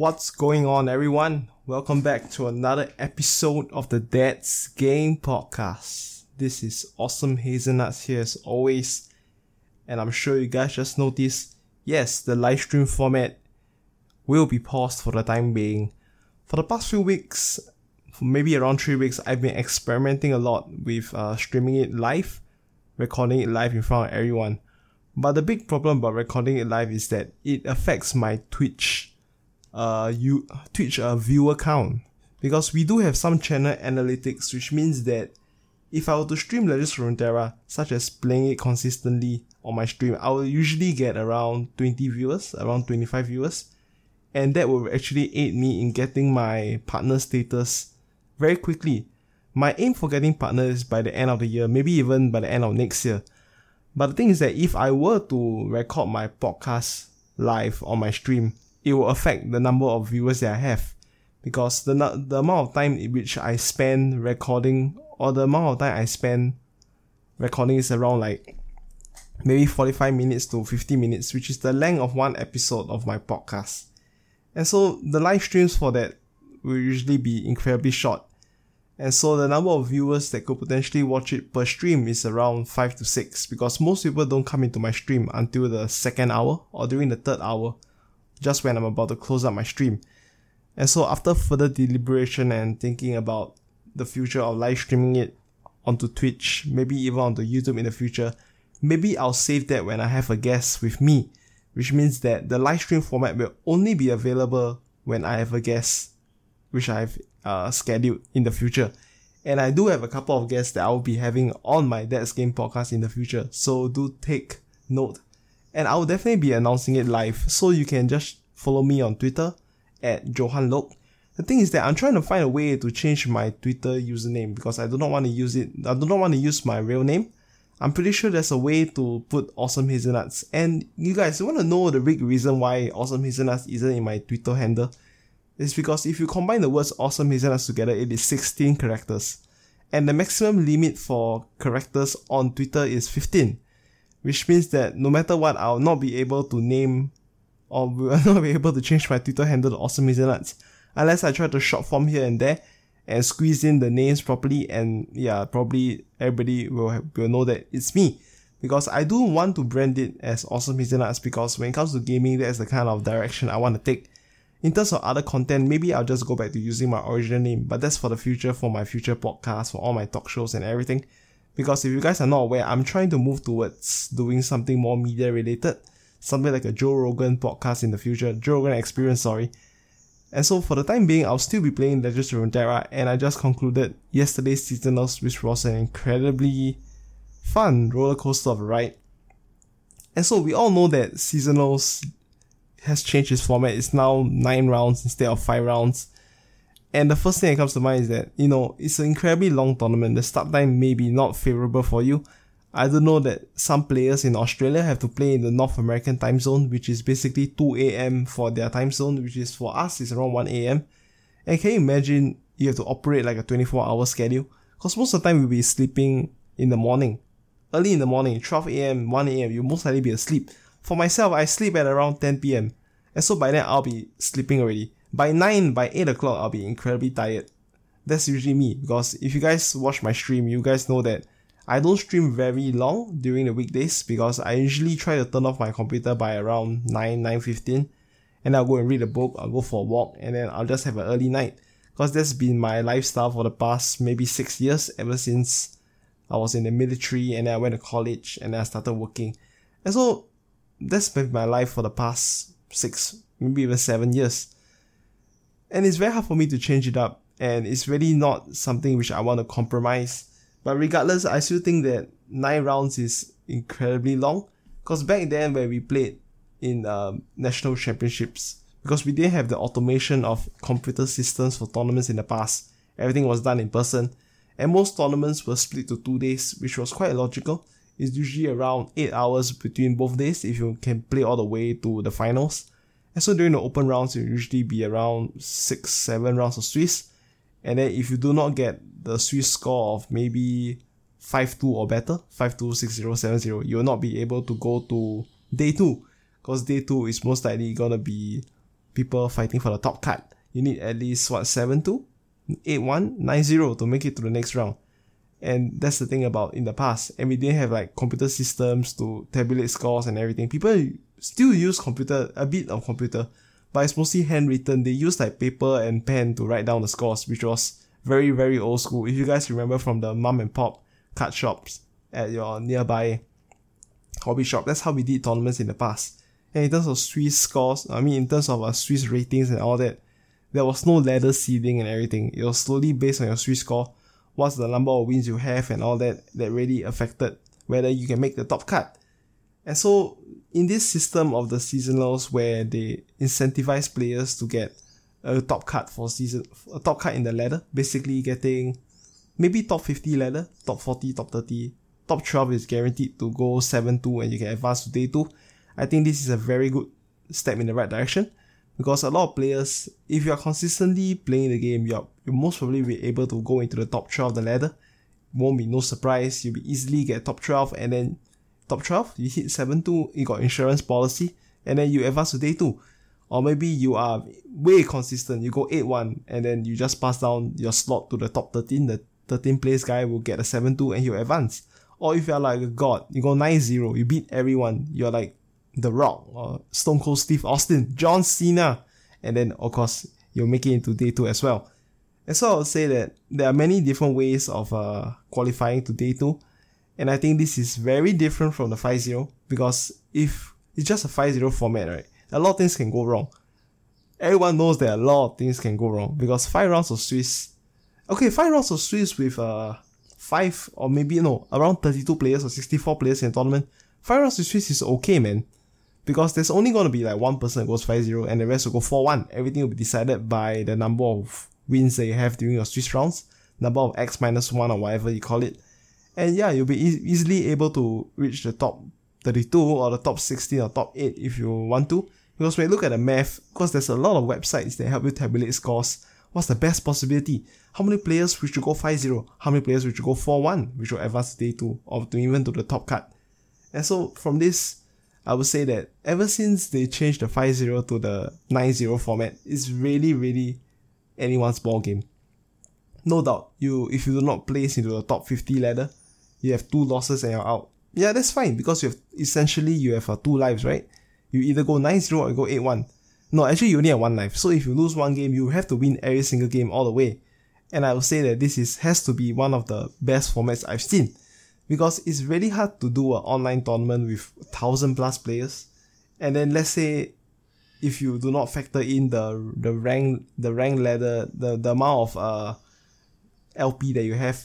What's going on, everyone? Welcome back to another episode of the Dad's Game Podcast. This is Awesome Hazelnuts here as always, and I'm sure you guys just noticed yes, the live stream format will be paused for the time being. For the past few weeks, maybe around three weeks, I've been experimenting a lot with uh, streaming it live, recording it live in front of everyone. But the big problem about recording it live is that it affects my Twitch, uh, you Twitch uh, viewer count because we do have some channel analytics, which means that if I were to stream Legends of Runeterra, such as playing it consistently on my stream, I will usually get around 20 viewers, around 25 viewers, and that will actually aid me in getting my partner status very quickly. My aim for getting partners by the end of the year, maybe even by the end of next year. But the thing is that if I were to record my podcast live on my stream, it will affect the number of viewers that I have. Because the, the amount of time in which I spend recording, or the amount of time I spend recording is around like maybe 45 minutes to 50 minutes, which is the length of one episode of my podcast. And so the live streams for that will usually be incredibly short. And so the number of viewers that could potentially watch it per stream is around 5 to 6 because most people don't come into my stream until the second hour or during the third hour, just when I'm about to close up my stream. And so after further deliberation and thinking about the future of live streaming it onto Twitch, maybe even onto YouTube in the future, maybe I'll save that when I have a guest with me, which means that the live stream format will only be available when I have a guest, which I've uh, scheduled in the future. And I do have a couple of guests that I will be having on my Dad's Game podcast in the future. So do take note. And I will definitely be announcing it live. So you can just follow me on Twitter at Johan Lok. The thing is that I'm trying to find a way to change my Twitter username because I do not want to use it. I do not want to use my real name. I'm pretty sure there's a way to put Awesome Hazelnuts. And you guys, you want to know the big reason why Awesome Hazelnuts isn't in my Twitter handle? It's because if you combine the words awesome hazelnuts together, it is 16 characters. And the maximum limit for characters on Twitter is 15, which means that no matter what, I'll not be able to name or will not be able to change my Twitter handle to awesome hazelnuts unless I try to short form here and there and squeeze in the names properly and yeah, probably everybody will, will know that it's me. Because I do want to brand it as Awesome Hazelnuts because when it comes to gaming, that's the kind of direction I want to take in terms of other content, maybe I'll just go back to using my original name, but that's for the future, for my future podcast, for all my talk shows and everything. Because if you guys are not aware, I'm trying to move towards doing something more media related, something like a Joe Rogan podcast in the future, Joe Rogan experience, sorry. And so for the time being, I'll still be playing Legends of Runeterra, and I just concluded yesterday's seasonals, which was an incredibly fun roller coaster of a ride. And so we all know that seasonals has changed its format. It's now nine rounds instead of five rounds. And the first thing that comes to mind is that, you know, it's an incredibly long tournament. The start time may be not favorable for you. I do know that some players in Australia have to play in the North American time zone, which is basically 2 a.m. for their time zone, which is for us is around 1 a.m. And can you imagine you have to operate like a 24 hour schedule? Because most of the time you'll be sleeping in the morning. Early in the morning, 12 a.m., 1 a.m., you'll most likely be asleep. For myself, I sleep at around 10 p.m. And so by then I'll be sleeping already. By 9, by 8 o'clock, I'll be incredibly tired. That's usually me because if you guys watch my stream, you guys know that I don't stream very long during the weekdays because I usually try to turn off my computer by around 9, 9.15 and I'll go and read a book, I'll go for a walk and then I'll just have an early night because that's been my lifestyle for the past maybe 6 years ever since I was in the military and then I went to college and then I started working. And so that's been my life for the past six, maybe even seven years. And it's very hard for me to change it up, and it's really not something which I want to compromise. But regardless, I still think that nine rounds is incredibly long. Because back then, when we played in um, national championships, because we didn't have the automation of computer systems for tournaments in the past, everything was done in person. And most tournaments were split to two days, which was quite logical It's usually around 8 hours between both days if you can play all the way to the finals. And so during the open rounds, it will usually be around 6 7 rounds of Swiss. And then if you do not get the Swiss score of maybe 5 2 or better, 5 2, 6 0, 7 0, you will not be able to go to day 2. Because day 2 is most likely gonna be people fighting for the top card. You need at least what 7-2, 8-1, 9-0 to make it to the next round. And that's the thing about in the past. And we didn't have like computer systems to tabulate scores and everything. People still use computer, a bit of computer, but it's mostly handwritten. They use like paper and pen to write down the scores, which was very, very old school. If you guys remember from the mom and pop card shops at your nearby hobby shop, that's how we did tournaments in the past. And in terms of Swiss scores, I mean, in terms of uh, Swiss ratings and all that, there was no ladder seeding and everything. It was slowly based on your Swiss score, what's the number of wins you have and all that, that really affected whether you can make the top cut. And so, in this system of the seasonals where they incentivize players to get a top cut for season, a top cut in the ladder, basically getting maybe top 50 ladder, top 40, top 30, top 12 is guaranteed to go 7-2 and you can advance to day 2. I think this is a very good step in the right direction because a lot of players, if you are consistently playing the game, you're, you most probably be able to go into the top 12 of the ladder. Won't be no surprise, you'll be easily get top 12 and then top 12, you hit 7-2, you got insurance policy, and then you advance to day 2. Or maybe you are way consistent, you go 8-1 and then you just pass down your slot to the top 13, the 13 place guy will get a 7-2 and he'll advance. Or if you're like a god, you go 9-0, you beat everyone, you're like The Rock or Stone Cold Steve Austin, John Cena, and then of course you'll make it into day 2 as well. And so I would say that there are many different ways of uh, qualifying to day 2. And I think this is very different from the 5-0 because if it's just a 5-0 format, right? a lot of things can go wrong. Everyone knows that a lot of things can go wrong because five rounds of Swiss. Okay, five rounds of Swiss with uh five or maybe no around 32 players or 64 players in a tournament. Five rounds of Swiss is okay, man. Because there's only gonna be like one person that goes 5-0 and the rest will go 4-1. Everything will be decided by the number of wins that you have during your Swiss rounds, number of X minus one or whatever you call it. And yeah, you'll be e- easily able to reach the top 32 or the top 16 or top 8 if you want to. Because when you look at the math, because there's a lot of websites that help you tabulate scores, what's the best possibility? How many players which will go 5-0? How many players which will go 4-1, which will advance to day 2 or to even to the top cut? And so from this, I would say that ever since they changed the 5-0 to the 9-0 format, it's really, really anyone's ball game. No doubt, you if you do not place into the top 50 ladder, you have two losses and you're out. Yeah, that's fine because you have essentially you have uh, two lives, right? you either go 9-0 or you go 8-1. No, actually you only have one life. So if you lose one game, you have to win every single game all the way. And I would say that this is has to be one of the best formats I've seen. Because it's really hard to do an online tournament with thousand plus players. And then let's say if you do not factor in the the rank the rank ladder, the, the amount of uh LP that you have,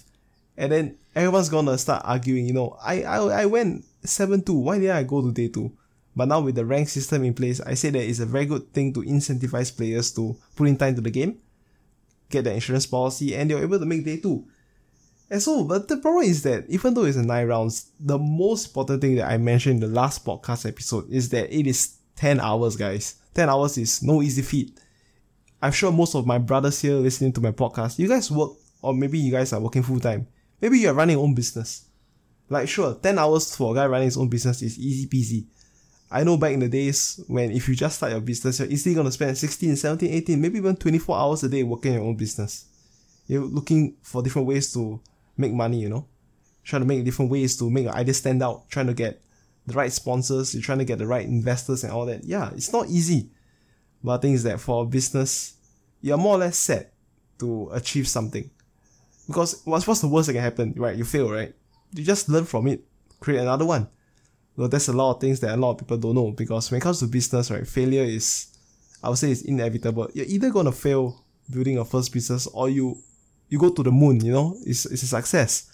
and then everyone's gonna start arguing, you know, I I, I went 7-2, why did I go to day 2? But now with the rank system in place, I say that it's a very good thing to incentivize players to put in time to the game, get the insurance policy, and they're able to make day two. And so, but the problem is that even though it's nine rounds, the most important thing that I mentioned in the last podcast episode is that it is 10 hours, guys. 10 hours is no easy feat. I'm sure most of my brothers here listening to my podcast, you guys work, or maybe you guys are working full time. Maybe you're running your own business. Like, sure, 10 hours for a guy running his own business is easy peasy. I know back in the days when if you just start your business, you're easily going to spend 16, 17, 18, maybe even 24 hours a day working your own business. You're looking for different ways to make money, you know? Trying to make different ways to make your idea stand out, trying to get the right sponsors, you're trying to get the right investors and all that. Yeah, it's not easy. But the thing is that for a business, you're more or less set to achieve something. Because what's, what's the worst that can happen, right? You fail, right? You just learn from it, create another one. Well, there's a lot of things that a lot of people don't know because when it comes to business, right, failure is, I would say, it's inevitable. You're either gonna fail building your first business or you you go to the moon. You know, it's it's a success.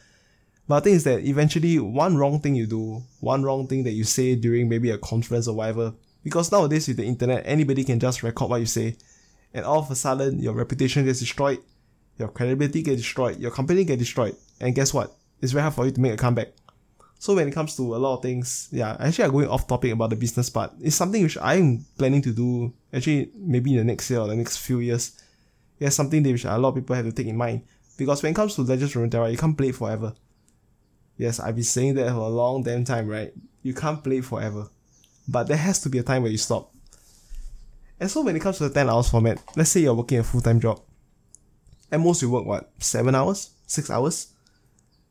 But the thing is that eventually, one wrong thing you do, one wrong thing that you say during maybe a conference or whatever, because nowadays with the internet, anybody can just record what you say, and all of a sudden your reputation gets destroyed, your credibility gets destroyed, your company gets destroyed, and guess what? It's very hard for you to make a comeback. So when it comes to a lot of things, yeah, actually I'm going off topic about the business part. It's something which I'm planning to do actually maybe in the next year or the next few years. It's something that which a lot of people have to take in mind. Because when it comes to Legends of Runeterra, you can't play forever. Yes, I've been saying that for a long damn time, right? You can't play forever. But there has to be a time where you stop. And so when it comes to the 10 hours format, let's say you're working a full-time job. At most you work what, 7 hours? 6 hours?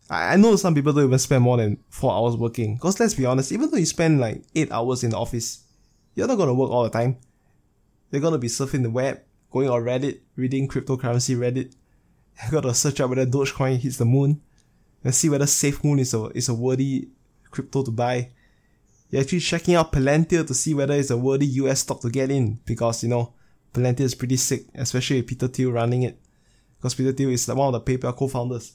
I, I know some people don't even spend more than 4 hours working. Because let's be honest, even though you spend like 8 hours in the office, you're not gonna work all the time. You're gonna be surfing the web, going on Reddit, reading cryptocurrency Reddit. You gotta search out whether Dogecoin hits the moon, and see whether SafeMoon is a is a worthy crypto to buy. You're actually checking out Palantir to see whether it's a worthy US stock to get in because you know Palantir is pretty sick, especially with Peter Thiel running it. Because Peter Thiel is one of the PayPal co-founders.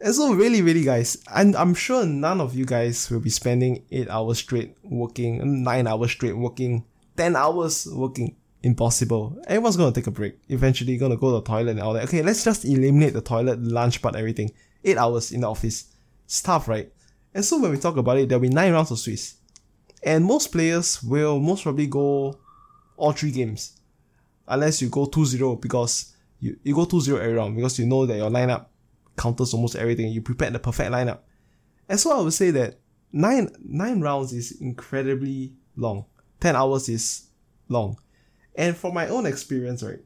And so really, really guys, and I'm sure none of you guys will be spending 8 hours straight working, 9 hours straight working, 10 hours working. Impossible. Everyone's gonna take a break. Eventually gonna go to the toilet and all that. Okay, let's just eliminate the toilet, lunch part, everything. 8 hours in the office. Tough, right? And so when we talk about it, there'll be 9 rounds of Swiss. And most players will most probably go all 3 games. Unless you go 2-0 because you, you go 2-0 every round because you know that your lineup counters almost everything. You prepared the perfect lineup. And so I would say that nine nine rounds is incredibly long. Ten hours is long. And from my own experience, right,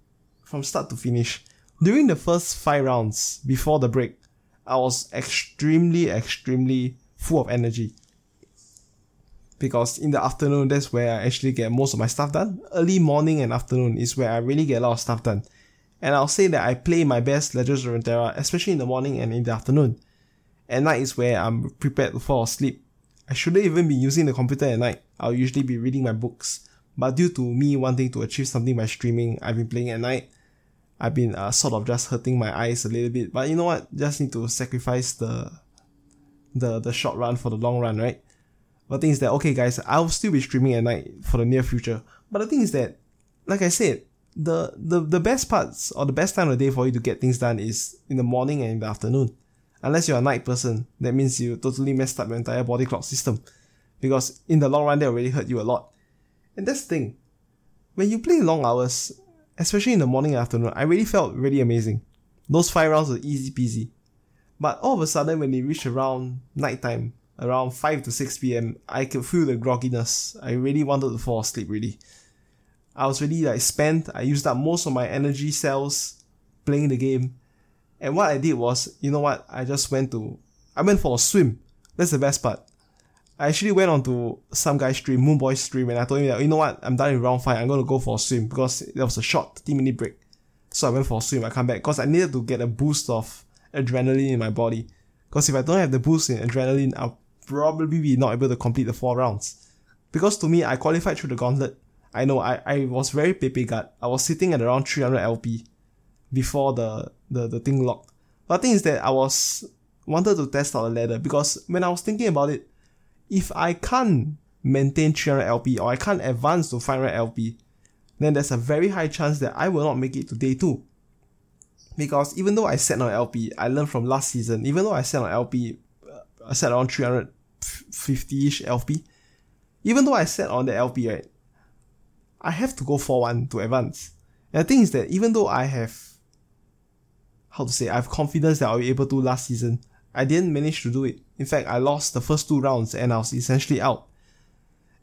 from start to finish, during the first five rounds before the break, I was extremely, extremely full of energy. Because in the afternoon, that's where I actually get most of my stuff done. Early morning and afternoon is where I really get a lot of stuff done and I'll say that I play my best Legends of Runeterra, especially in the morning and in the afternoon. At night is where I'm prepared to fall asleep. I shouldn't even be using the computer at night. I'll usually be reading my books. But due to me wanting to achieve something by streaming, I've been playing at night. I've been uh, sort of just hurting my eyes a little bit. But you know what? Just need to sacrifice the the the short run for the long run, right? But the thing is that okay guys, I'll still be streaming at night for the near future. But the thing is that, like I said, the, the the best parts or the best time of the day for you to get things done is in the morning and in the afternoon. Unless you're a night person, that means you totally messed up your entire body clock system. Because in the long run, that already hurt you a lot. And that's the thing. When you play long hours, especially in the morning and afternoon, I really felt really amazing. Those five rounds were easy peasy. But all of a sudden, when they reached around nighttime, around 5 to 6 pm, I could feel the grogginess. I really wanted to fall asleep, really. I was really like spent. I used up most of my energy cells playing the game. And what I did was, you know what? I just went to, I went for a swim. That's the best part. I actually went on to some guy's stream, Moonboy's stream, and I told him that, you know what? I'm done in round five. I'm going to go for a swim because there was a short 30 minute break. So I went for a swim. I come back because I needed to get a boost of adrenaline in my body. Because if I don't have the boost in adrenaline, I'll probably be not able to complete the four rounds. Because to me, I qualified through the gauntlet. I know I, I was very pepe gut. I was sitting at around 300 LP before the, the, the thing locked. But the thing is that I was wanted to test out the ladder because when I was thinking about it, if I can't maintain 300 LP or I can't advance to 500 LP, then there's a very high chance that I will not make it to day 2. Because even though I set on LP, I learned from last season, even though I set on LP, uh, I set around 350-ish LP, even though I set on the LP, right, I have to go for one to advance. And the thing is that even though I have, how to say, I have confidence that I'll be able to last season, I didn't manage to do it. In fact, I lost the first two rounds and I was essentially out.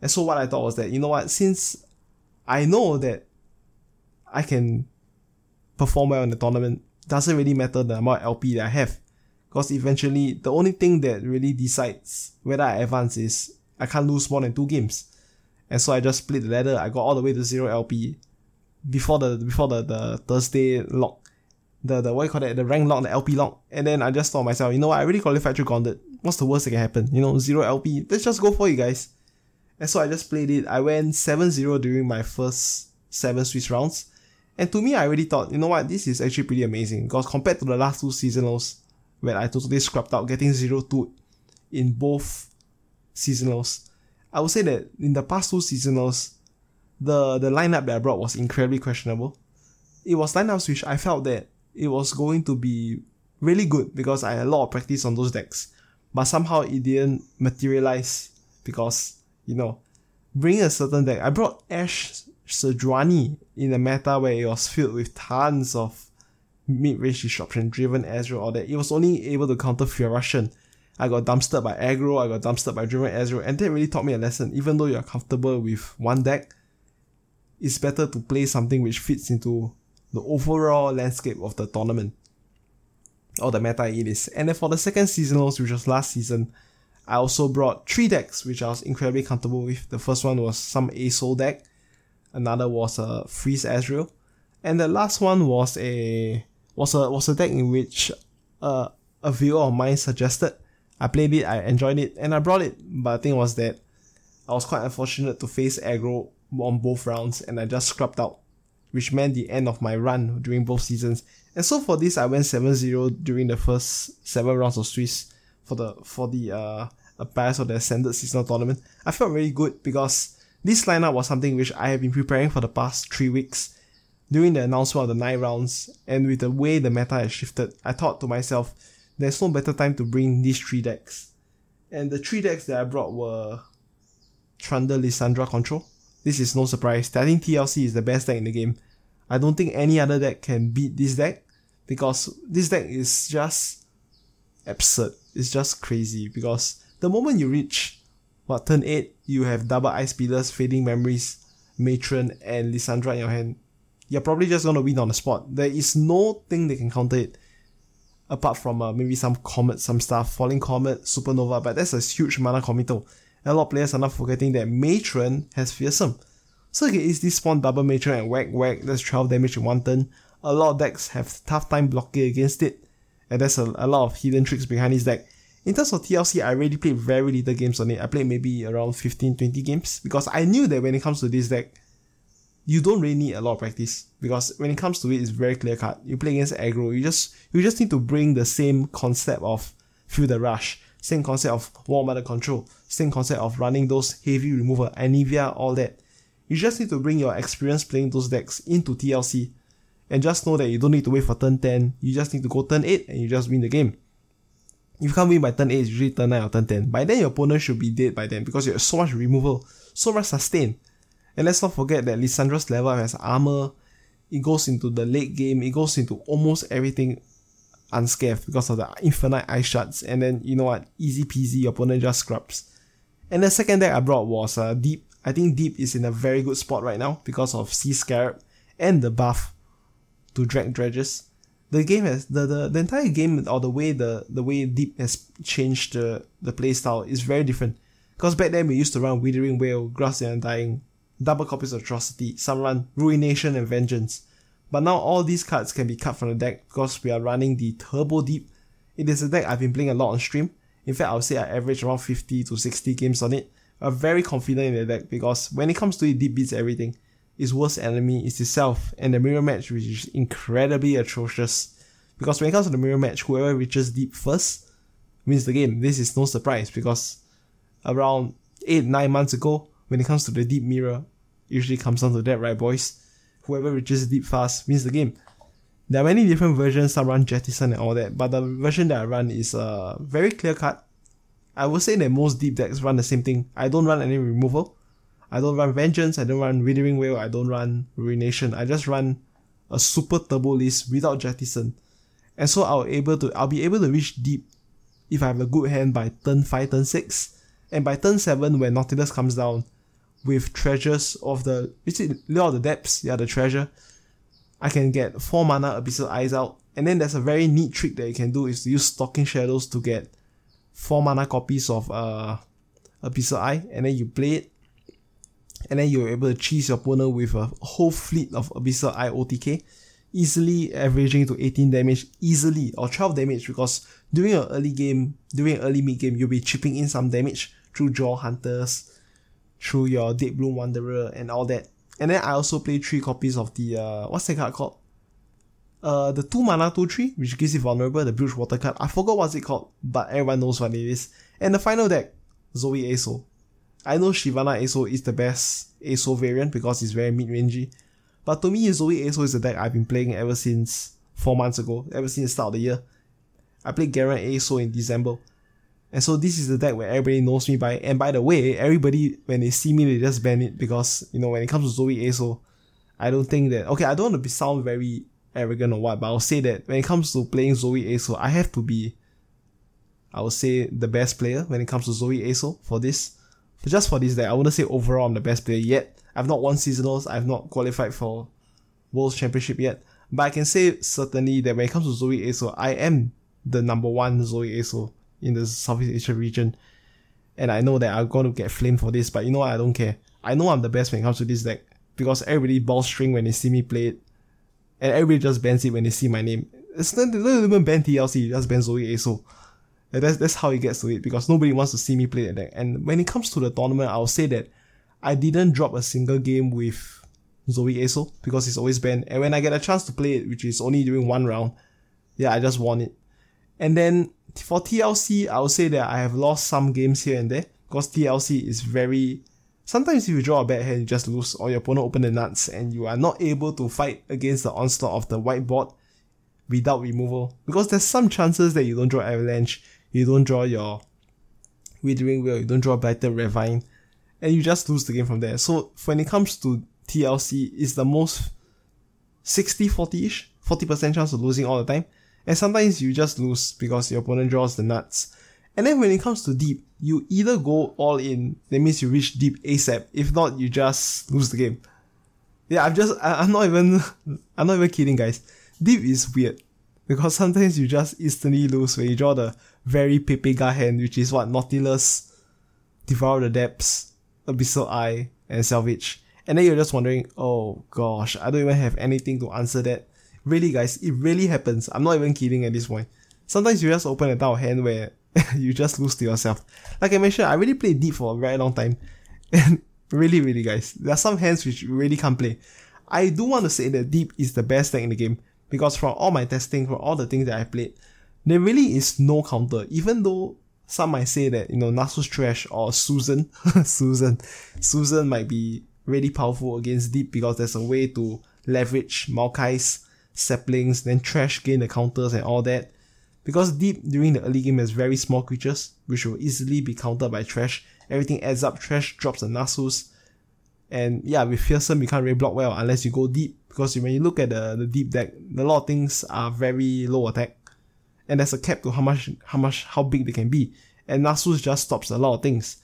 And so what I thought was that, you know what, since I know that I can perform well in the tournament, doesn't really matter the amount of LP that I have. Because eventually, the only thing that really decides whether I advance is I can't lose more than two games. And so I just split the ladder. I got all the way to zero LP before the before the, the Thursday lock. The the what you call that, the rank lock, the LP lock. And then I just thought myself, you know what, I really qualified through Gauntlet. What's the worst that can happen? You know, zero LP. Let's just go for it, guys. And so I just played it. I went 7-0 during my first seven Swiss rounds. And to me, I already thought, you know what, this is actually pretty amazing. Because compared to the last two seasonals, where I totally scrapped out getting 0-2 in both seasonals, I would say that in the past two seasonals, the the lineup that I brought was incredibly questionable. It was lineups which I felt that it was going to be really good because I had a lot of practice on those decks, but somehow it didn't materialize because you know, bringing a certain deck. I brought Ashe Sejuani in a meta where it was filled with tons of mid-range disruption Draven Ezreal all that. It was only able to counter Feel the Rush. I got dumpstered by aggro, I got dumpstered by Draven Ezreal, and that really taught me a lesson. Even though you're comfortable with one deck, it's better to play something which fits into the overall landscape of the tournament or the meta it is. And then for the second seasonals, which was last season, I also brought three decks, which I was incredibly comfortable with. The first one was some ASOL deck, another was a Freeze Ezreal, and the last one was a was a was a deck in which uh, a viewer of mine suggested. I played it, I enjoyed it, and I brought it. But the thing was that I was quite unfortunate to face aggro on both rounds, and I just scrubbed out, which meant the end of my run during both seasons. And so for this, I went 7-0 during the first seven rounds of Swiss for the for the uh pairs of the Ascended Seasonal Tournament. I felt really good because this lineup was something which I have been preparing for the past three weeks. During the announcement of the nine rounds, and with the way the meta has shifted, I thought to myself, there's no better time to bring these three decks. And the three decks that I brought were Trundle Lissandra Control. This is no surprise. I think TLC is the best deck in the game. I don't think any other deck can beat this deck because this deck is just absurd. It's just crazy because the moment you reach what turn 8, you have double ice speeders, fading memories, matron, and Lissandra in your hand. You're probably just gonna win on the spot. There is no thing that can counter it. Apart from uh, maybe some comet, some stuff, falling comet, supernova, but that's a huge mana committal. A lot of players are not forgetting that matron has fearsome. So you can this spawn double matron and whack whack, that's 12 damage in one turn. A lot of decks have tough time blocking against it, and there's a, a lot of hidden tricks behind this deck. In terms of TLC, I already played very little games on it. I played maybe around 15, 20 games because I knew that when it comes to this deck, you don't really need a lot of practice because when it comes to it, it's very clear cut. You play against aggro, you just you just need to bring the same concept of feel the rush, same concept of warm weather control, same concept of running those heavy removal, Anivia, all that. You just need to bring your experience playing those decks into TLC and just know that you don't need to wait for turn 10, you just need to go turn 8 and you just win the game. If you can't win by turn 8, it's usually turn 9 or turn 10. By then, your opponent should be dead by then because you have so much removal, so much sustain. And let's not forget that Lissandra's level has armor, it goes into the late game, it goes into almost everything unscathed because of the infinite eye shots. And then, you know what, easy peasy, your opponent just scrubs. And the second deck I brought was uh, Deep. I think Deep is in a very good spot right now because of Sea Scarab and the buff to drag dredges the game has the, the, the entire game or the way the, the way Deep has changed the, the playstyle is very different. Because back then we used to run Withering Wail, Grasp of the Undying, double copies of Atrocity, some run Ruination and Vengeance. But now all these cards can be cut from the deck because we are running the Turbo Deep. It is a deck I've been playing a lot on stream. In fact, I would say I average around 50 to 60 games on it. I'm very confident in the deck because when it comes to it, Deep beats everything its worst enemy is itself, and the mirror match which is incredibly atrocious. Because when it comes to the mirror match, whoever reaches deep first wins the game. This is no surprise because around 8 9 months ago, when it comes to the deep mirror, usually comes down to that, right, boys? Whoever reaches deep fast wins the game. There are many different versions, some run jettison and all that, but the version that I run is uh, very clear cut. I would say that most deep decks run the same thing. I don't run any removal. I don't run Vengeance, I don't run Withering Wail, I don't run Ruination. I just run a super turbo list without Jettison. And so I'll able to I'll be able to reach deep if I have a good hand by turn 5, turn 6. And by turn 7 when Nautilus comes down with treasures of the is it Lure of the Depths? Yeah, the treasure. I can get 4 mana Abyssal Eyes out. And then there's a very neat trick that you can do is to use Stalking Shadows to get 4 mana copies of uh Abyssal Eye and then you play it and then you're able to cheese your opponent with a whole fleet of Abyssal Eye OTK, easily averaging to 18 damage easily or 12 damage because during your early game, during early mid game, you'll be chipping in some damage through Jaull Hunters, through your Dead Bloom Wanderer and all that. And then I also play three copies of the uh what's that card called? Uh the two mana two three, which gives you vulnerable, the Bruce Water card. I forgot what's it called, but everyone knows what it is. And the final deck, Zoe Aso. I know Shyvana ASO is the best ASO variant because it's very mid-rangey. But to me, Zoe ASO is the deck I've been playing ever since 4 months ago, ever since the start of the year. I played Garen ASO in December. And so this is the deck where everybody knows me by. And by the way, everybody, when they see me, they just ban it because, you know, when it comes to Zoe ASO, I don't think that, okay, I don't want to be sound very arrogant or what, but I'll say that when it comes to playing Zoe ASO, I have to be, I would say, the best player when it comes to Zoe ASO for this just for this deck, I wouldn't say overall I'm the best player yet. I've not won seasonals. I've not qualified for World Championship yet. But I can say certainly that when it comes to Zoe Aso, I am the number one Zoe Aso in the Southeast Asia region. And I know that I'm going to get flamed for this, but you know what? I don't care. I know I'm the best when it comes to this deck because everybody balls string when they see me play it. And everybody just bans it when they see my name. It's not, they don't even ban TLC, just ban Zoe Aso. And that's, that's how it gets to it because nobody wants to see me play that deck. And when it comes to the tournament, I'll say that I didn't drop a single game with Zoe Aso because it's always banned. And when I get a chance to play it, which is only during one round, yeah, I just won it. And then for TLC, I would say that I have lost some games here and there because TLC is very. Sometimes if you draw a bad hand, you just lose, or your opponent open the nuts, and you are not able to fight against the onslaught of the whiteboard without removal. Because there's some chances that you don't draw Avalanche, you don't draw your Withering Wail, you don't draw Blighted Ravine, and you just lose the game from there. So when it comes to TLC, it's the most 60-40-ish, 40% chance of losing all the time. And sometimes you just lose because your opponent draws the nuts. And then when it comes to deep, you either go all in, that means you reach deep ASAP. If not, you just lose the game. Yeah, I'm just, I, am not even, I'm not even kidding, guys. Deep is weird. Because sometimes you just instantly lose when you draw the very Pepega hand, which is what Nautilus, Devour the Depths, Abyssal Eye, and Salvage. And then you're just wondering, oh gosh, I don't even have anything to answer that. Really, guys, it really happens. I'm not even kidding at this point. Sometimes you just open a tower hand where you just lose to yourself. Like I mentioned, I really played deep for a very long time. And really, really, guys, there are some hands which you really can't play. I do want to say that deep is the best deck in the game because from all my testing, from all the things that I played, there really is no counter. Even though some might say that, you know, Nasus Thresh or Susan, Susan, Susan might be really powerful against Deep because there's a way to leverage Maokai's saplings, then Thresh gain the counters and all that. Because Deep during the early game has very small creatures, which will easily be countered by Thresh. Everything adds up, Thresh drops the Nasus. And yeah, with Fearsome, you can't really block well unless you go deep. Because when you look at the, the deep deck, a lot of things are very low attack. And there's a cap to how much, how much, how big they can be. And Nasus just stops a lot of things.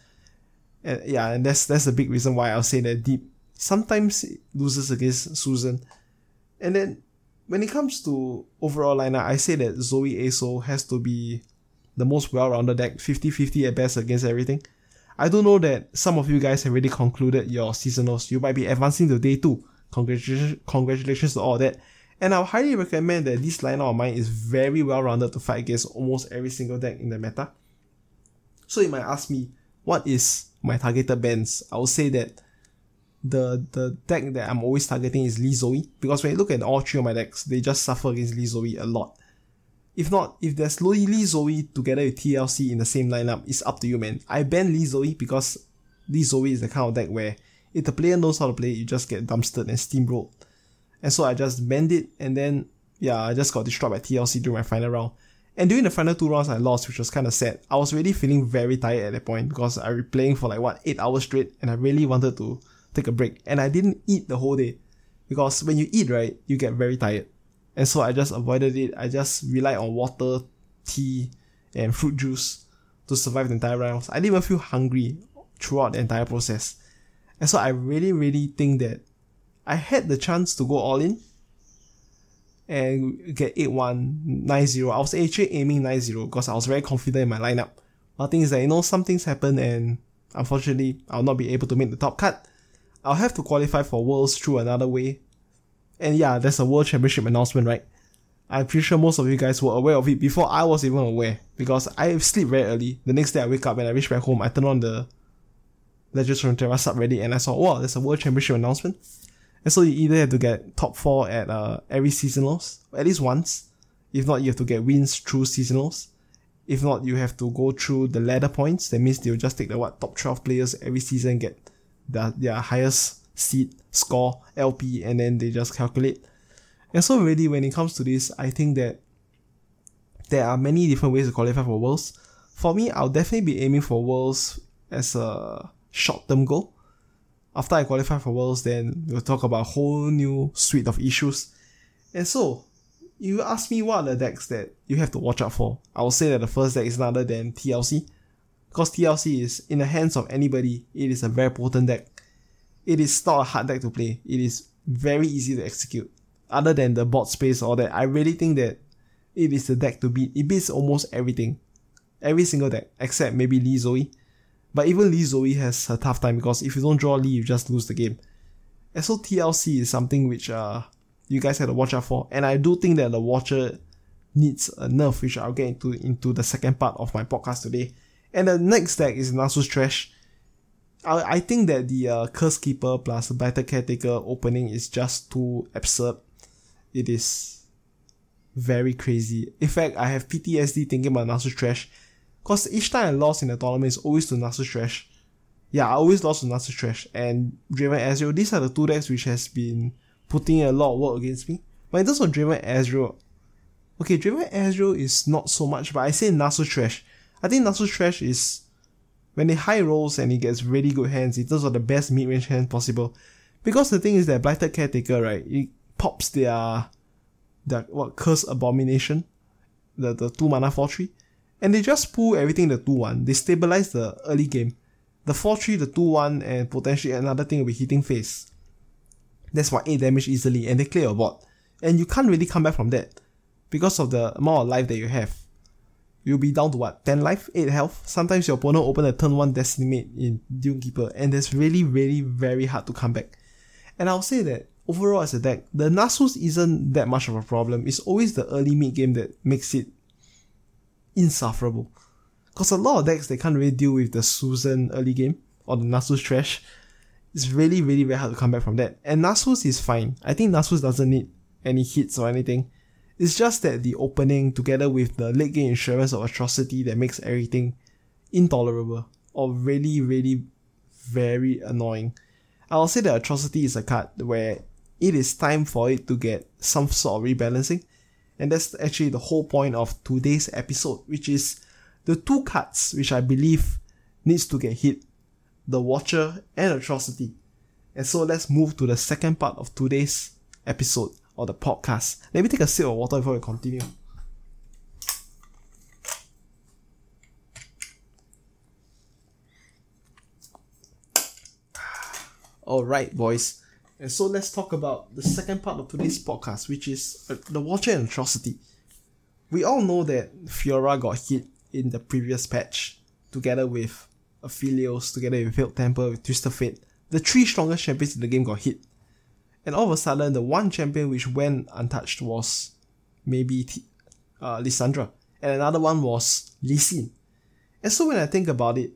And yeah, and that's that's a big reason why I'll say that deep sometimes loses against Susan. And then when it comes to overall lineup, I say that Zoe Aso has to be the most well-rounded deck, 50-50 at best against everything. I do know that some of you guys have already concluded your seasonals. You might be advancing to day two. Congratulations, congratulations to all that. And I highly recommend that this lineup of mine is very well-rounded to fight against almost every single deck in the meta. So you might ask me, what is my targeted bans? I would say that the the deck that I'm always targeting is Lee Zoe because when you look at all three of my decks, they just suffer against Lee Zoe a lot. If not, if there's Lee Zoe together with TLC in the same lineup, it's up to you, man. I ban Lee Zoe because Lee Zoe is the kind of deck where if the player knows how to play, you just get dumpstered and steamrolled. And so I just banned it, and then yeah, I just got destroyed by TLC during my final round. And during the final two rounds, I lost, which was kind of sad. I was really feeling very tired at that point because I was playing for like what eight hours straight, and I really wanted to take a break. And I didn't eat the whole day because when you eat, right, you get very tired. And so I just avoided it. I just relied on water, tea, and fruit juice to survive the entire rounds. I didn't even feel hungry throughout the entire process. And so I really, really think that I had the chance to go all in and get 8-1, 9-0. I was actually aiming 9-0 because I was very confident in my lineup. But the thing is that, you know, some things happen and unfortunately I'll not be able to make the top cut. I'll have to qualify for Worlds through another way. And yeah, there's a World Championship announcement, right? I'm pretty sure most of you guys were aware of it before I was even aware because I sleep very early. The next day I wake up and I reach back home, I turn on the Legends of Runeterra subreddit and I saw, wow, there's a World Championship announcement. And so you either have to get top four at uh, every seasonals, at least once. If not, you have to get wins through seasonals. If not, you have to go through the ladder points. That means they'll just take the what top 12 players every season, get the, their highest seed score, LP, and then they just calculate. And so really when it comes to this, I think that there are many different ways to qualify for Worlds. For me, I'll definitely be aiming for Worlds as a short-term goal. After I qualify for Worlds, then we'll talk about a whole new suite of issues. And so, you ask me what are the decks that you have to watch out for. I will say that the first deck is none other than TLC. Because TLC is in the hands of anybody, it is a very potent deck. it is not a hard deck to play. It is very easy to execute. Other than the bot space or that, I really think that it is the deck to beat. It beats almost everything. Every single deck, except maybe Lee Zoe. But even Lee Zoe has a tough time because if you don't draw Lee, you just lose the game. And so TLC is something which uh you guys have to watch out for. And I do think that the Watcher needs a nerf, which I'll get into into the second part of my podcast today. And the next deck is Nasus Thresh. I, I think that the uh, Curse Keeper plus Blighted Caretaker opening is just too absurd. It is very crazy. In fact, I have PTSD thinking about Nasus Thresh. Cause each time I lost in the tournament is always to Nasus Thresh. Yeah, I always lost to Nasus Thresh and Draven Ezreal. These are the two decks which has been putting a lot of work against me. But in terms of Draven Ezreal, okay, Draven Ezreal is not so much, but I say Nasus Thresh. I think Nasus Thresh is when it high rolls and he gets really good hands, in terms of the best mid range hand possible. Because the thing is that Blighted Caretaker, right, it pops their, their what, Curse Abomination, the, the 2 mana 4 3, and they just pull everything the 2 1. They stabilize the early game. The 4 3, the 2 1, and potentially another thing will be hitting face. That's why 8 damage easily, and they clear your board. And you can't really come back from that because of the amount of life that you have. You'll be down to what? 10 life? 8 health? Sometimes your opponent open a turn 1 Destiny Mate in Dune Keeper, and that's really, really, very hard to come back. And I'll say that overall as a deck, the Nasus isn't that much of a problem. It's always the early mid game that makes it insufferable. Because a lot of decks they can't really deal with the Susan early game or the Nasus Thresh. It's really, really very hard to come back from that. And Nasus is fine. I think Nasus doesn't need any hits or anything. It's just that the opening together with the late game insurance of atrocity that makes everything intolerable or really, really very annoying. I'll say that atrocity is a card where it is time for it to get some sort of rebalancing. And that's actually the whole point of today's episode, which is the two cards which I believe needs to get hit the Watcher, and Atrocity. And so let's move to the second part of today's episode or the podcast. Let me take a sip of water before we continue. Alright, boys. And so let's talk about the second part of today's podcast, which is uh, the Watcher and Atrocity. We all know that Fiora got hit in the previous patch, together with Aphelios together with Veiled Temple with Twisted Fate, the three strongest champions in the game got hit. And all of a sudden, the one champion which went untouched was maybe T- uh, Lissandra, and another one was Lee Sin. And so when I think about it,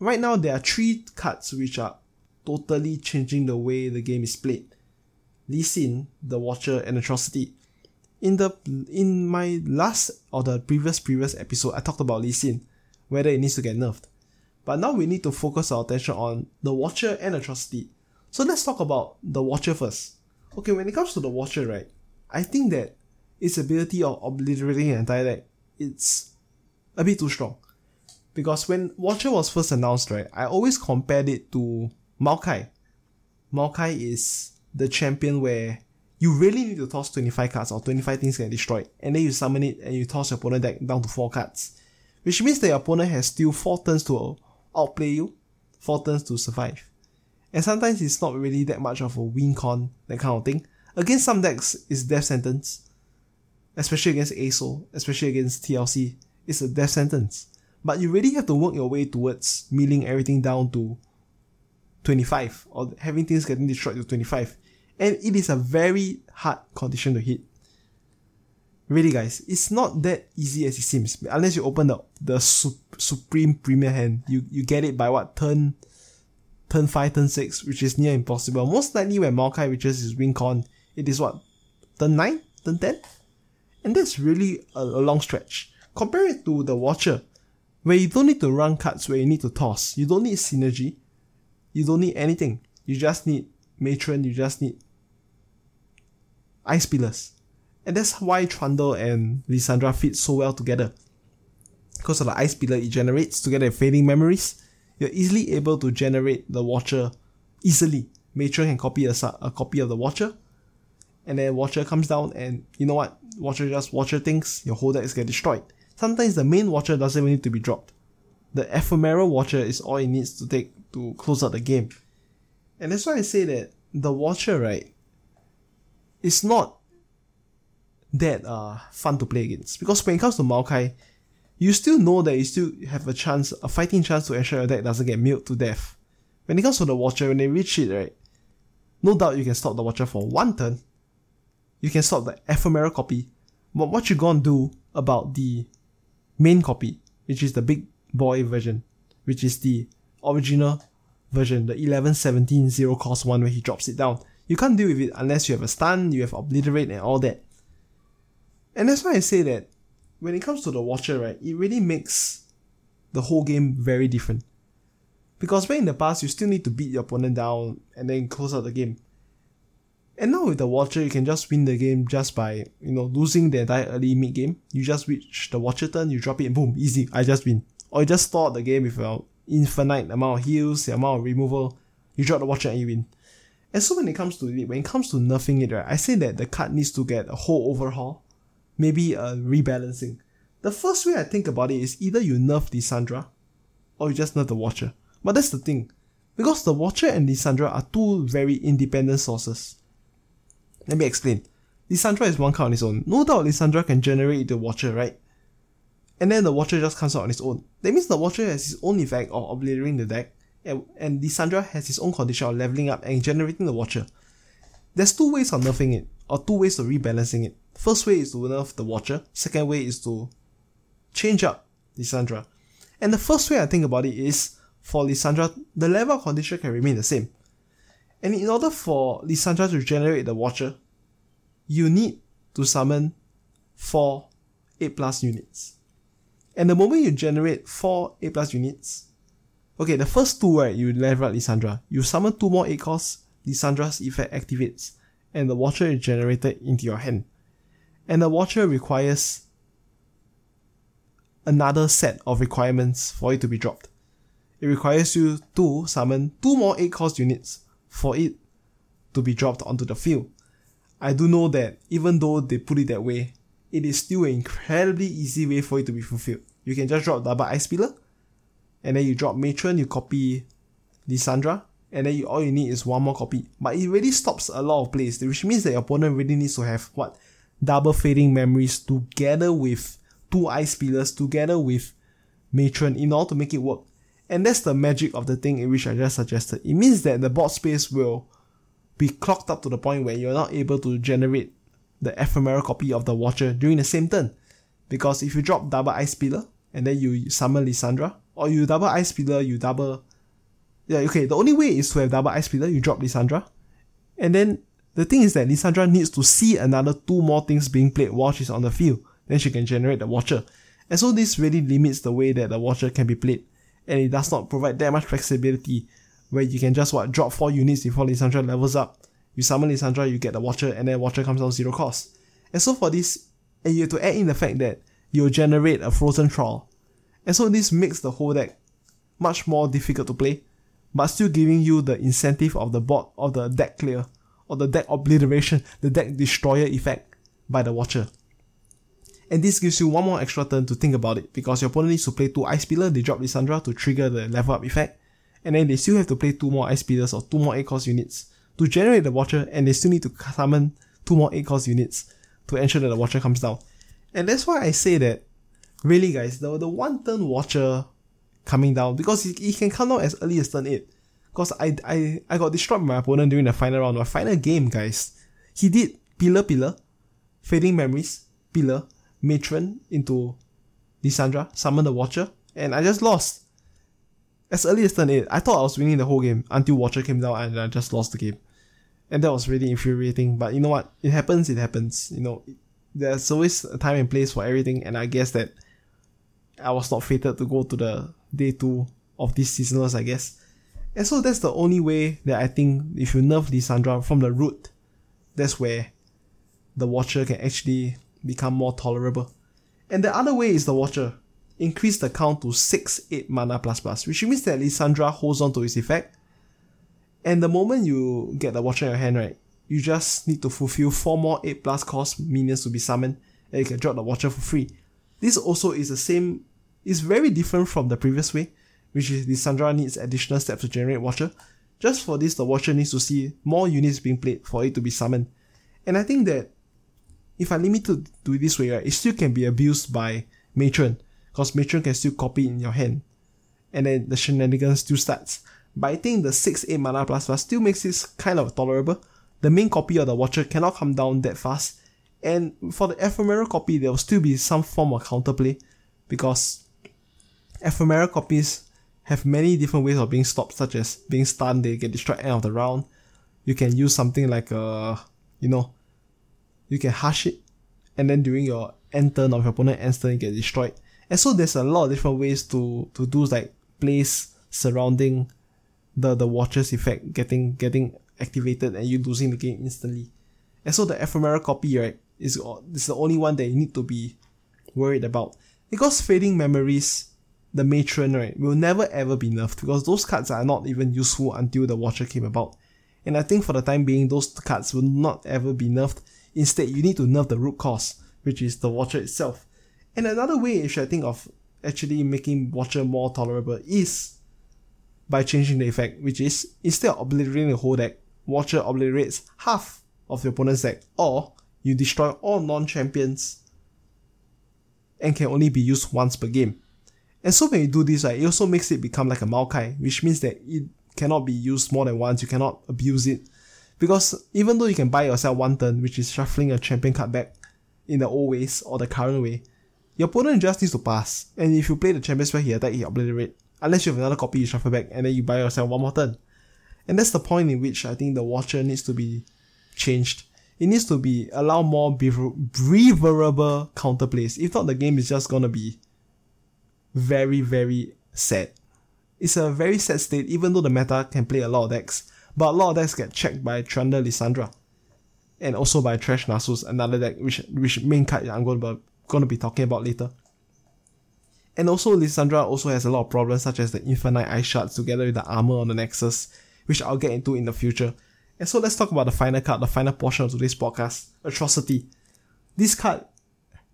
right now there are three cards which are totally changing the way the game is played. Lee Sin, the Watcher, and Atrocity. In the in my last or the previous previous episode, I talked about Lee Sin, whether it needs to get nerfed. But now we need to focus our attention on the Watcher and Atrocity. So let's talk about the Watcher first. Okay, when it comes to the Watcher, right, I think that its ability of obliterating an entire deck, it's a bit too strong. Because when Watcher was first announced, right, I always compared it to Maokai. Maokai is the champion where you really need to toss 25 cards or 25 things get destroyed, and then you summon it and you toss your opponent deck down to 4 cards. Which means that your opponent has still 4 turns to outplay you, four turns to survive. And sometimes it's not really that much of a win con, that kind of thing. Against some decks, it's death sentence. Especially against ASO, especially against TLC, it's a death sentence. But you really have to work your way towards milling everything down to 25 or having things getting destroyed to 25. And it is a very hard condition to hit. Really, guys, it's not that easy as it seems. Unless you open the the su- supreme premier hand, you you get it by what turn turn five, turn six, which is near impossible. Most likely, when Maokai reaches his win con, it is what turn nine, turn ten, and that's really a, a long stretch. Compare it to the Watcher, where you don't need to run cards where you need to toss. You don't need synergy. You don't need anything. You just need Matron. You just need Ice Pillars and that's why Trundle and Lissandra fit so well together. Because of the ice pillar it generates together with fading memories, you're easily able to generate the Watcher easily. Matron can copy a, a copy of the Watcher, and then Watcher comes down, and you know what? Watcher just Watcher things, your whole deck is get destroyed. Sometimes the main Watcher doesn't even need to be dropped. The ephemeral Watcher is all it needs to take to close out the game. And that's why I say that the Watcher, right, is not that uh fun to play against. Because when it comes to Maokai, you still know that you still have a chance, a fighting chance to ensure your deck doesn't get milled to death. When it comes to the Watcher, when they reach it, right, no doubt you can stop the Watcher for one turn. You can stop the ephemeral copy. But what you gonna do about the main copy, which is the big boy version, which is the original version, the 1117 zero cost one where he drops it down. You can't deal with it unless you have a stun, you have obliterate and all that. And that's why I say that when it comes to the Watcher, right, it really makes the whole game very different. Because when in the past you still need to beat your opponent down and then close out the game. And now with the Watcher, you can just win the game just by, you know, losing the entire early mid game. You just reach the Watcher turn, you drop it, and boom, easy, I just win. Or you just start the game with an infinite amount of heals, the amount of removal, you drop the Watcher and you win. And so when it comes to it, when it comes to nerfing it, right, I say that the card needs to get a whole overhaul maybe a rebalancing. The first way I think about it is either you nerf Lissandra, or you just nerf the Watcher. But that's the thing. Because the Watcher and Lissandra are two very independent sources. Let me explain. Lissandra is one card on its own. No doubt Lissandra can generate the Watcher, right? And then the Watcher just comes out on its own. That means the Watcher has its own effect of obliterating the deck, and, and Lissandra has its own condition of leveling up and generating the Watcher. There's two ways of nerfing it, or two ways of rebalancing it. First way is to nerf the Watcher. Second way is to change up Lissandra. And the first way I think about it is for Lissandra, the level condition can remain the same. And in order for Lissandra to generate the Watcher, you need to summon 4 8 plus units. And the moment you generate 4 8 plus units, okay, the first two, right, you level up Lissandra. You summon 2 more 8 costs, Lissandra's effect activates, and the Watcher is generated into your hand and the watcher requires another set of requirements for it to be dropped. It requires you to summon two more 8 cost units for it to be dropped onto the field. I do know that even though they put it that way, it is still an incredibly easy way for it to be fulfilled. You can just drop double Ice Pillar, and then you drop Matron, you copy Lissandra, and then you, all you need is one more copy. But it really stops a lot of plays, which means that your opponent really needs to have what double fading memories together with two ice pillars together with matron in order to make it work. And that's the magic of the thing in which I just suggested. It means that the board space will be clocked up to the point where you're not able to generate the ephemeral copy of the Watcher during the same turn. Because if you drop double Ice Pillar and then you summon Lissandra, or you double Ice Pillar, you double. Yeah, okay, the only way is to have double Ice Pillar, you drop Lissandra, and then the thing is that Lissandra needs to see another two more things being played while she's on the field, then she can generate the Watcher. And so this really limits the way that the Watcher can be played, and it does not provide that much flexibility where you can just what drop 4 units before Lissandra levels up. You summon Lissandra, you get the Watcher, and then Watcher comes out zero cost. And so for this, and you have to add in the fact that you'll generate a Frozen Thrall. And so this makes the whole deck much more difficult to play, but still giving you the incentive of the board of the deck clear or the deck obliteration, the deck destroyer effect by the Watcher. And this gives you one more extra turn to think about it, because your opponent needs to play two Ice Pillar, they drop Lissandra to trigger the level up effect, and then they still have to play two more Ice Pillars or two more 8 cost units to generate the Watcher, and they still need to summon two more 8 cost units to ensure that the Watcher comes down. And that's why I say that, really guys, the, the one turn Watcher coming down, because he, can come down as early as turn 8, because I, I, I got destroyed by my opponent during the final round, my final game, guys. He did Pillar Pillar, Fading Memories, Pillar, Matron into Lissandra, Summon the Watcher, and I just lost. As early as turn 8, I thought I was winning the whole game until Watcher came down and I just lost the game. And that was really infuriating, but you know what? It happens, it happens. You know, there's always a time and place for everything, and I guess that I was not fated to go to the day 2 of this seasonals, I guess. And so that's the only way that I think if you nerf Lissandra from the root, that's where the Watcher can actually become more tolerable. And the other way is the Watcher. Increase the count to 6 8 mana plus plus, which means that Lissandra holds on to its effect. And the moment you get the Watcher in your hand, right, you just need to fulfill 4 more 8 plus cost minions to be summoned, and you can drop the Watcher for free. This also is the same, is very different from the previous way, which is Lissandra needs additional steps to generate Watcher. just for this, the watcher needs to see more units being played for it to be summoned. And I think that if I limit to do it this way, right, it still can be abused by Matron, because Matron can still copy in your hand. And then the shenanigans still starts. But I think the 6-8 mana plus plus still makes this kind of tolerable. The main copy of the Watcher cannot come down that fast. And for the ephemeral copy, there will still be some form of counterplay because ephemeral copies have many different ways of being stopped, such as being stunned, they get destroyed end of the round. You can use something like a, you know, you can hush it, and then during your end turn of your opponent end turn, you get destroyed. And so there's a lot of different ways to to do like place surrounding the the watchers effect getting getting activated and you losing the game instantly. And so the ephemeral copy, right, is, is the only one that you need to be worried about. Because fading memories, the matron, right, will never ever be nerfed because those cards are not even useful until the watcher came about. And I think for the time being, those cards will not ever be nerfed. Instead, you need to nerf the root cause, which is the watcher itself. And another way, if I think of actually making watcher more tolerable, is by changing the effect, which is instead of obliterating the whole deck, Watcher obliterates half of your opponent's deck, or you destroy all non-champions and can only be used once per game. And so when you do this, right, it also makes it become like a Maokai, which means that it cannot be used more than once, you cannot abuse it. Because even though you can buy yourself one turn, which is shuffling a champion card back in the old ways or the current way, your opponent just needs to pass. And if you play the champion spell, he attack, he obliterate. Unless you have another copy, you shuffle back, and then you buy yourself one more turn. And that's the point in which I think the watcher needs to be changed. It needs to be allow more breathable counterplays. If not, the game is just gonna be very, very sad. It's a very sad state, even though the meta can play a lot of decks. But a lot of decks get checked by Trundle Lissandra. And also by Thresh Nasus, another deck which which main card I'm to, going to be talking about later. And also Lissandra also has a lot of problems such as the Infinite Ice Shards together with the armor on the Nexus, which I'll get into in the future. And so let's talk about the final card, the final portion of today's podcast, Atrocity. This card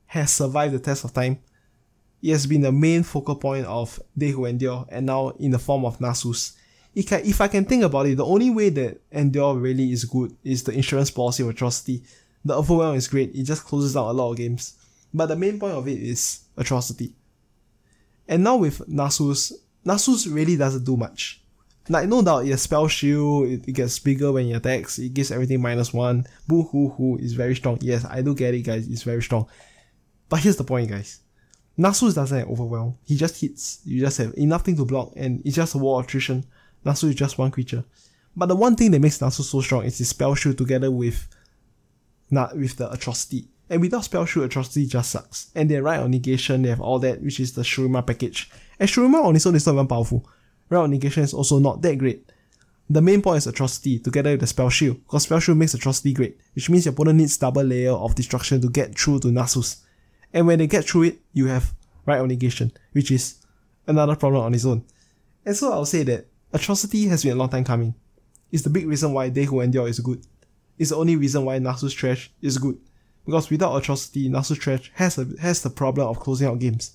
has survived the test of time. It has been the main focal point of They Who Endure and now in the form of Nasus. If I can think about it, the only way that Endure really is good is the insurance policy of Atrocity. The Overwhelm is great, it just closes down a lot of games. But the main point of it is Atrocity. And now with Nasus, Nasus really doesn't do much. Like no doubt, it spell shield, it, it, gets bigger when you attacks, it gives everything minus one. Boo hoo hoo is very strong. Yes, I do get it, guys, it's very strong. But here's the point, guys. Nasus doesn't overwhelm. He just hits. You just have enough thing to block, and it's just a war attrition. Nasus is just one creature. But the one thing that makes Nasus so strong is his spell shield together with not with the atrocity. And without spell shield, atrocity just sucks. And they Rite of Negation, they have all that, which is the Shurima package. And Shurima on its own is not even powerful. Rite of Negation is also not that great. The main point is Atrocity, together with the Spell Shield, because Spell Shield makes Atrocity great, which means your opponent needs double layer of destruction to get through to Nasus. And when they get through it, you have Rite of Negation, which is another problem on its own. And so I'll say that Atrocity has been a long time coming. It's the big reason why They Who Endure is good. It's the only reason why Nasus Thresh is good. Because without Atrocity, Nasus Thresh has, a, has the problem of closing out games.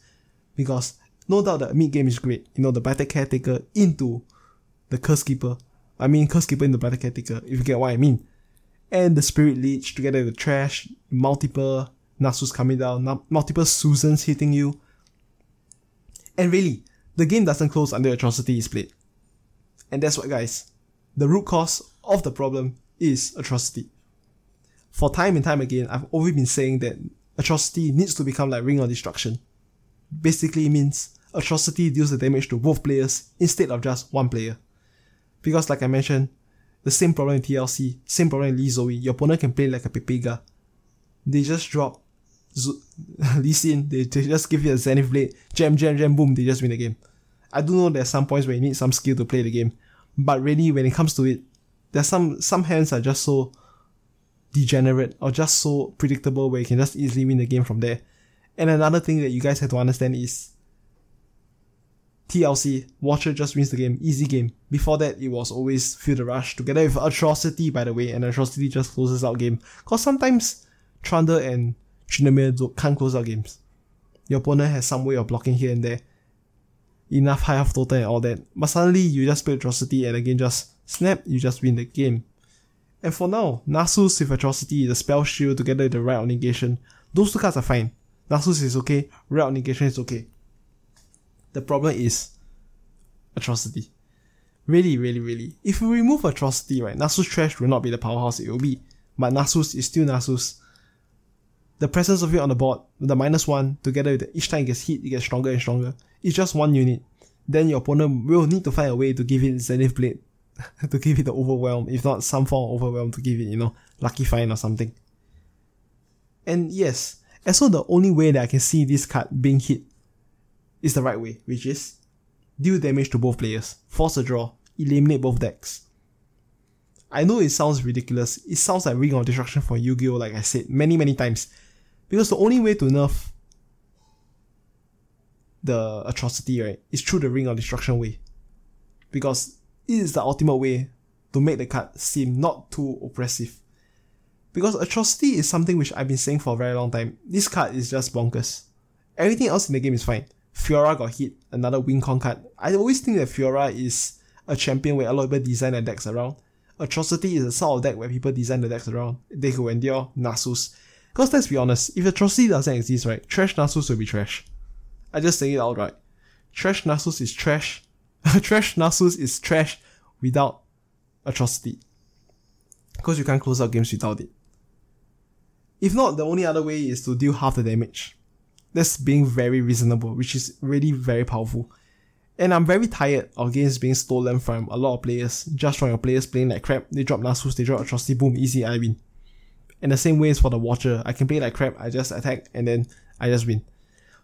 Because no doubt the mid game is great. You know, the Battle Caretaker into the Curse Keeper. I mean, Curse Keeper into Battle Caretaker, if you get what I mean. And the Spirit Leech together with the Thresh, multiple Nasus coming down, multiple Susans hitting you. And really, the game doesn't close until Atrocity is played. And that's what, guys. The root cause of the problem is Atrocity. For time and time again, I've always been saying that Atrocity needs to become like Ring of Destruction basically means Atrocity deals the damage to both players instead of just one player. Because like I mentioned, the same problem in TLC, same problem in Lee Zoe, your opponent can play like a Pepega. They just drop Z- Lee Sin, they, they just give you a Zenith Blade, jam, jam, jam, boom, they just win the game. I do know there's some points where you need some skill to play the game, but really when it comes to it, there's some some hands are just so degenerate or just so predictable where you can just easily win the game from there. And another thing that you guys have to understand is TLC, Watcher just wins the game, easy game. Before that, it was always Feel the Rush, together with Atrocity, by the way, and Atrocity just closes out game. Cause sometimes Trundle and Tryndamere can't close out games. Your opponent has some way of blocking here and there. enough high half total and all that. But suddenly you just play Atrocity and again just snap, you just win the game. And for now, Nasus with Atrocity, the Spell Shield together with the Rite of Negation, those two cards are fine. Nasus is okay, Rite of Negation is okay. The problem is Atrocity. Really, really, really. If we remove Atrocity, right, Nasus Thresh will not be the powerhouse it will be. But Nasus is still Nasus. The presence of it on the board, the minus one, together with the, each time it gets hit, it gets stronger and stronger. It's just one unit. Then your opponent will need to find a way to give it Zenith Blade to give it the overwhelm, if not some form of overwhelm to give it, you know, lucky find or something. And yes, and so the only way that I can see this card being hit is the right way, which is deal damage to both players, force a draw, eliminate both decks. I know it sounds ridiculous, it sounds like Ring of Destruction for Yu-Gi-Oh! like I said many many times, because the only way to nerf the atrocity, right, is through the Ring of Destruction way. Because it is the ultimate way to make the card seem not too oppressive. Because Atrocity is something which I've been saying for a very long time. This card is just bonkers. Everything else in the game is fine. Fiora got hit, another win con card. I always think that Fiora is a champion where a lot of people design their decks around. Atrocity is a sort of deck where people design the decks around. They could endure Nasus. Because let's be honest, if Atrocity doesn't exist, right, trash Nasus will be trash. I just say it outright. Trash Nasus is trash. trash Nasus is trash without Atrocity. Because you can't close out games without it. If not, the only other way is to deal half the damage. That's being very reasonable, which is really very powerful. And I'm very tired of games being stolen from a lot of players, just from your players playing like crap. They drop Nasus, they drop Atrocity, boom, easy, I win. And the same way is for the Watcher. I can play like crap, I just attack, and then I just win.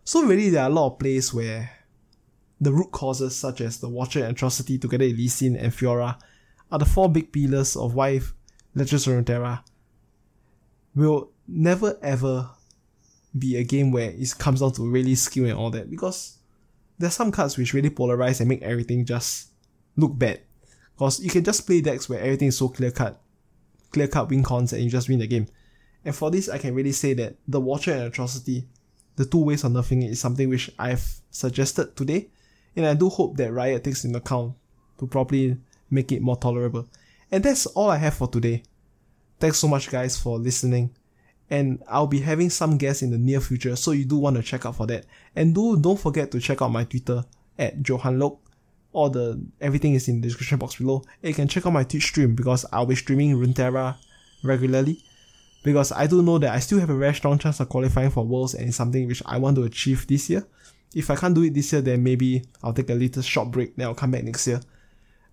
So really, there are a lot of plays where the root causes, such as the Watcher and Atrocity together Sin and Fiora, are the four big pillars of why Legends of Runeterra will never ever be a game where it comes down to really skill and all that because there's some cards which really polarize and make everything just look bad. Because you can just play decks where everything is so clear cut, clear cut win cons and you just win the game. And for this, I can really say that the Watcher and Atrocity, the two ways of nerfing it, is something which I've suggested today, and I do hope that Riot takes into account to properly make it more tolerable. And that's all I have for today. Thanks so much, guys, for listening and I'll be having some guests in the near future, so you do want to check out for that. And do don't forget to check out my Twitter at Johan Lok. All the everything is in the description box below. And you can check out my Twitch stream because I'll be streaming Runeterra regularly. Because I do know that I still have a very strong chance of qualifying for Worlds and it's something which I want to achieve this year. If I can't do it this year, then maybe I'll take a little short break, then I'll come back next year.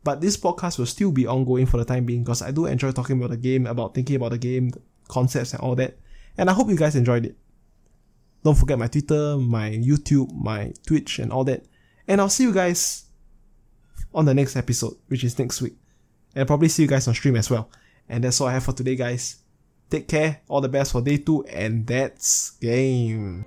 But this podcast will still be ongoing for the time being because I do enjoy talking about the game, about thinking about the game, concepts and all that. And I hope you guys enjoyed it. Don't forget my Twitter, my YouTube, my Twitch, and all that. And I'll see you guys on the next episode, which is next week. And I'll probably see you guys on stream as well. And that's all I have for today, guys. Take care, all the best for day two, and that's game.